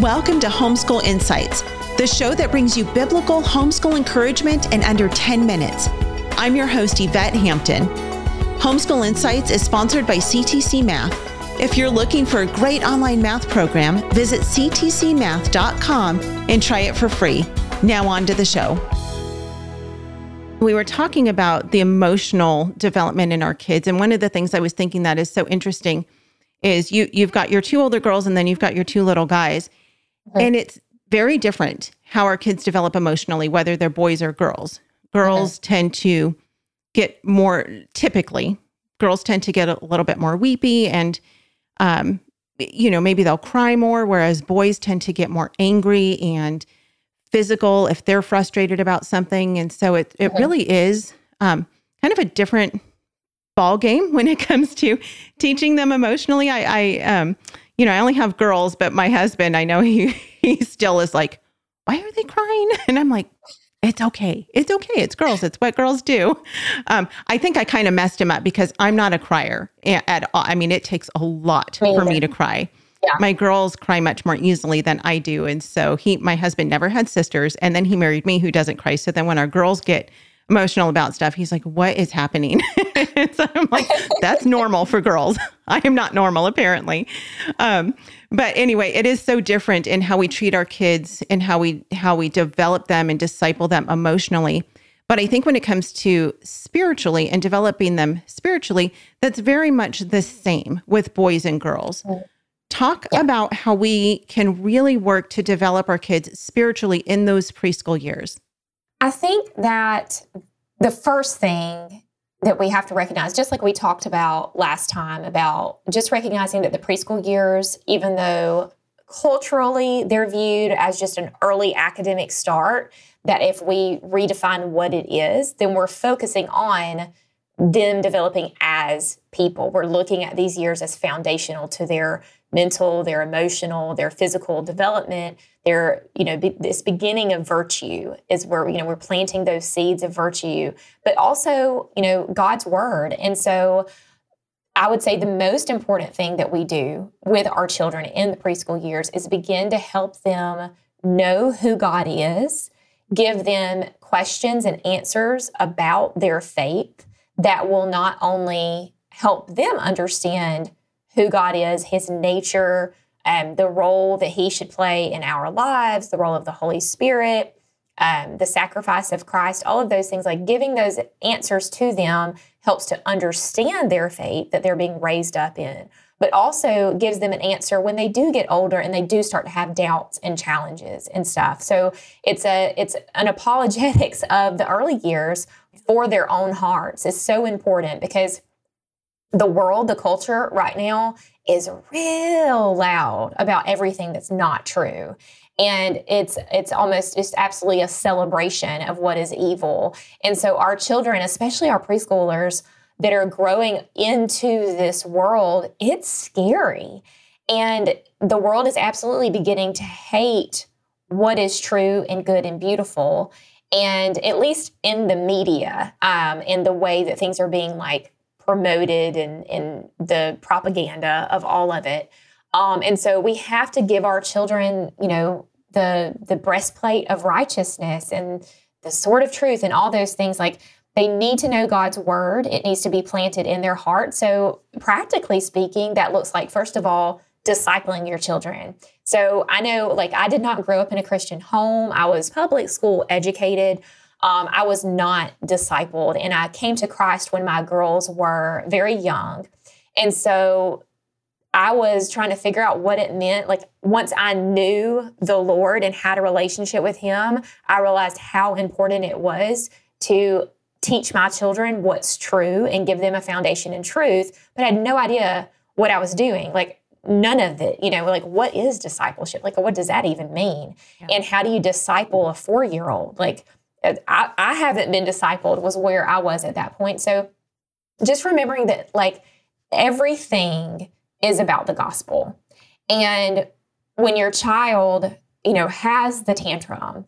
Welcome to Homeschool Insights, the show that brings you biblical homeschool encouragement in under 10 minutes. I'm your host, Yvette Hampton. Homeschool Insights is sponsored by CTC Math. If you're looking for a great online math program, visit ctcmath.com and try it for free. Now, on to the show. We were talking about the emotional development in our kids. And one of the things I was thinking that is so interesting is you you've got your two older girls and then you've got your two little guys. Mm-hmm. And it's very different how our kids develop emotionally, whether they're boys or girls. Girls mm-hmm. tend to get more typically, girls tend to get a little bit more weepy and um, you know, maybe they'll cry more, whereas boys tend to get more angry and physical if they're frustrated about something. And so it it mm-hmm. really is um, kind of a different ball game when it comes to teaching them emotionally. I, I um, you know, I only have girls, but my husband, I know he he still is like, why are they crying? And I'm like, it's okay. It's okay. It's girls. It's what girls do. Um, I think I kind of messed him up because I'm not a crier at all. I mean, it takes a lot for me to cry. Yeah. My girls cry much more easily than I do. And so he, my husband never had sisters. And then he married me who doesn't cry. So then when our girls get emotional about stuff. He's like, What is happening? so I'm like, That's normal for girls. I am not normal, apparently. Um, but anyway, it is so different in how we treat our kids and how we how we develop them and disciple them emotionally. But I think when it comes to spiritually and developing them spiritually, that's very much the same with boys and girls. Talk yeah. about how we can really work to develop our kids spiritually in those preschool years. I think that the first thing that we have to recognize, just like we talked about last time, about just recognizing that the preschool years, even though culturally they're viewed as just an early academic start, that if we redefine what it is, then we're focusing on them developing as people. We're looking at these years as foundational to their mental, their emotional, their physical development. Their, you know, be, this beginning of virtue is where, you know, we're planting those seeds of virtue, but also, you know, God's word. And so I would say the most important thing that we do with our children in the preschool years is begin to help them know who God is, give them questions and answers about their faith that will not only help them understand who God is, his nature, um, the role that he should play in our lives, the role of the Holy Spirit, um, the sacrifice of Christ, all of those things, like giving those answers to them helps to understand their faith that they're being raised up in, but also gives them an answer when they do get older and they do start to have doubts and challenges and stuff. So it's a it's an apologetics of the early years for their own hearts is so important because the world, the culture right now is real loud about everything that's not true. And it's it's almost just absolutely a celebration of what is evil. And so our children, especially our preschoolers that are growing into this world, it's scary. And the world is absolutely beginning to hate what is true and good and beautiful. And at least in the media, um, in the way that things are being like promoted and, and the propaganda of all of it. Um, and so we have to give our children, you know, the the breastplate of righteousness and the sword of truth and all those things. Like they need to know God's word. It needs to be planted in their heart. So practically speaking, that looks like first of all discipling your children. So I know, like, I did not grow up in a Christian home. I was public school educated um, I was not discipled. And I came to Christ when my girls were very young. And so I was trying to figure out what it meant. Like, once I knew the Lord and had a relationship with Him, I realized how important it was to teach my children what's true and give them a foundation in truth. But I had no idea what I was doing. Like, none of it, you know, like what is discipleship? Like, what does that even mean? Yeah. And how do you disciple a four year old? Like, uh, I, I haven't been discipled was where I was at that point. So just remembering that like everything is about the gospel. And when your child, you know, has the tantrum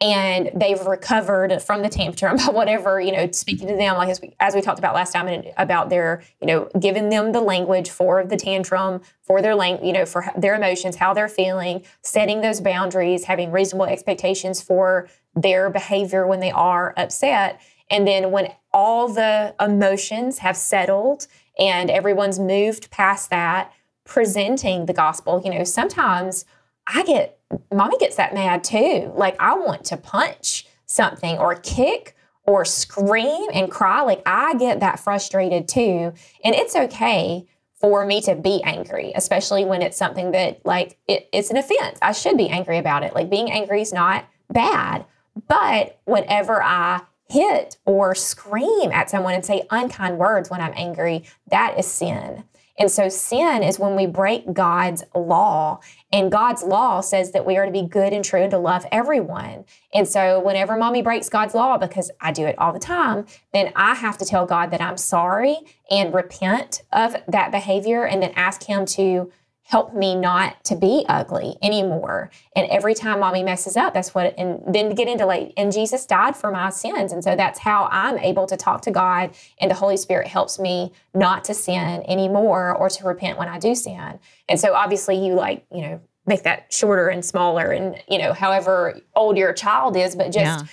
and they've recovered from the tantrum by whatever you know speaking to them like as we, as we talked about last time and about their you know giving them the language for the tantrum for their language you know for their emotions how they're feeling setting those boundaries having reasonable expectations for their behavior when they are upset. And then when all the emotions have settled and everyone's moved past that presenting the gospel you know sometimes i get mommy gets that mad too. Like I want to punch something or kick or scream and cry. Like I get that frustrated too. And it's okay for me to be angry, especially when it's something that like it, it's an offense. I should be angry about it. Like being angry is not bad. But whenever I hit or scream at someone and say unkind words when I'm angry, that is sin. And so sin is when we break God's law. And God's law says that we are to be good and true and to love everyone. And so whenever mommy breaks God's law, because I do it all the time, then I have to tell God that I'm sorry and repent of that behavior and then ask Him to help me not to be ugly anymore. And every time mommy messes up, that's what, and then to get into like, and Jesus died for my sins. And so that's how I'm able to talk to God, and the Holy Spirit helps me not to sin anymore or to repent when I do sin. And so obviously, you like, you know, make that shorter and smaller, and, you know, however old your child is, but just, yeah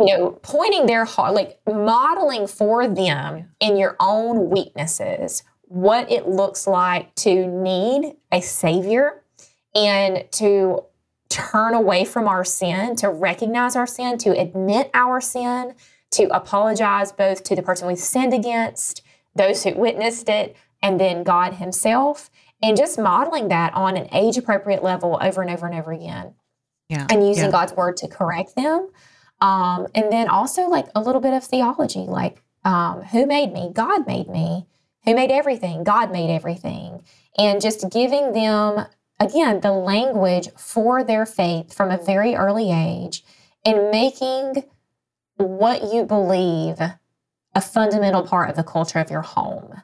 you know, pointing their heart, like modeling for them in your own weaknesses what it looks like to need a savior and to turn away from our sin, to recognize our sin, to admit our sin, to apologize both to the person we've sinned against, those who witnessed it, and then God Himself, and just modeling that on an age appropriate level over and over and over again. Yeah. And using yeah. God's word to correct them. Um, and then also like a little bit of theology, like um, who made me? God made me who made everything. God made everything. And just giving them, again, the language for their faith from a very early age and making what you believe a fundamental part of the culture of your home,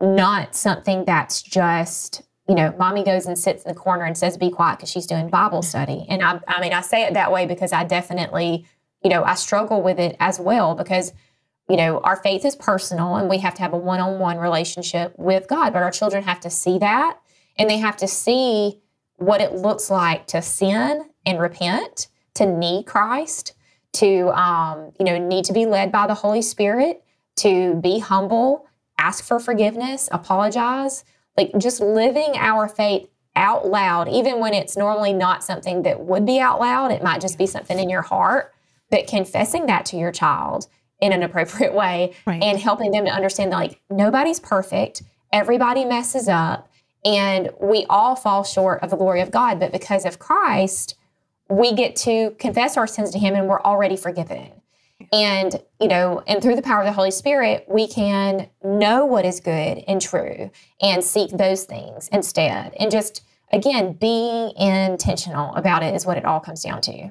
not something that's just you know, mommy goes and sits in the corner and says, be quiet because she's doing Bible mm-hmm. study. And I, I mean, I say it that way because I definitely, you know, I struggle with it as well because you know, our faith is personal and we have to have a one on one relationship with God, but our children have to see that and they have to see what it looks like to sin and repent, to need Christ, to, um, you know, need to be led by the Holy Spirit, to be humble, ask for forgiveness, apologize, like just living our faith out loud, even when it's normally not something that would be out loud, it might just be something in your heart, but confessing that to your child in an appropriate way right. and helping them to understand that like nobody's perfect, everybody messes up, and we all fall short of the glory of God. But because of Christ, we get to confess our sins to Him and we're already forgiven. And, you know, and through the power of the Holy Spirit, we can know what is good and true and seek those things instead. And just, again, being intentional about it is what it all comes down to.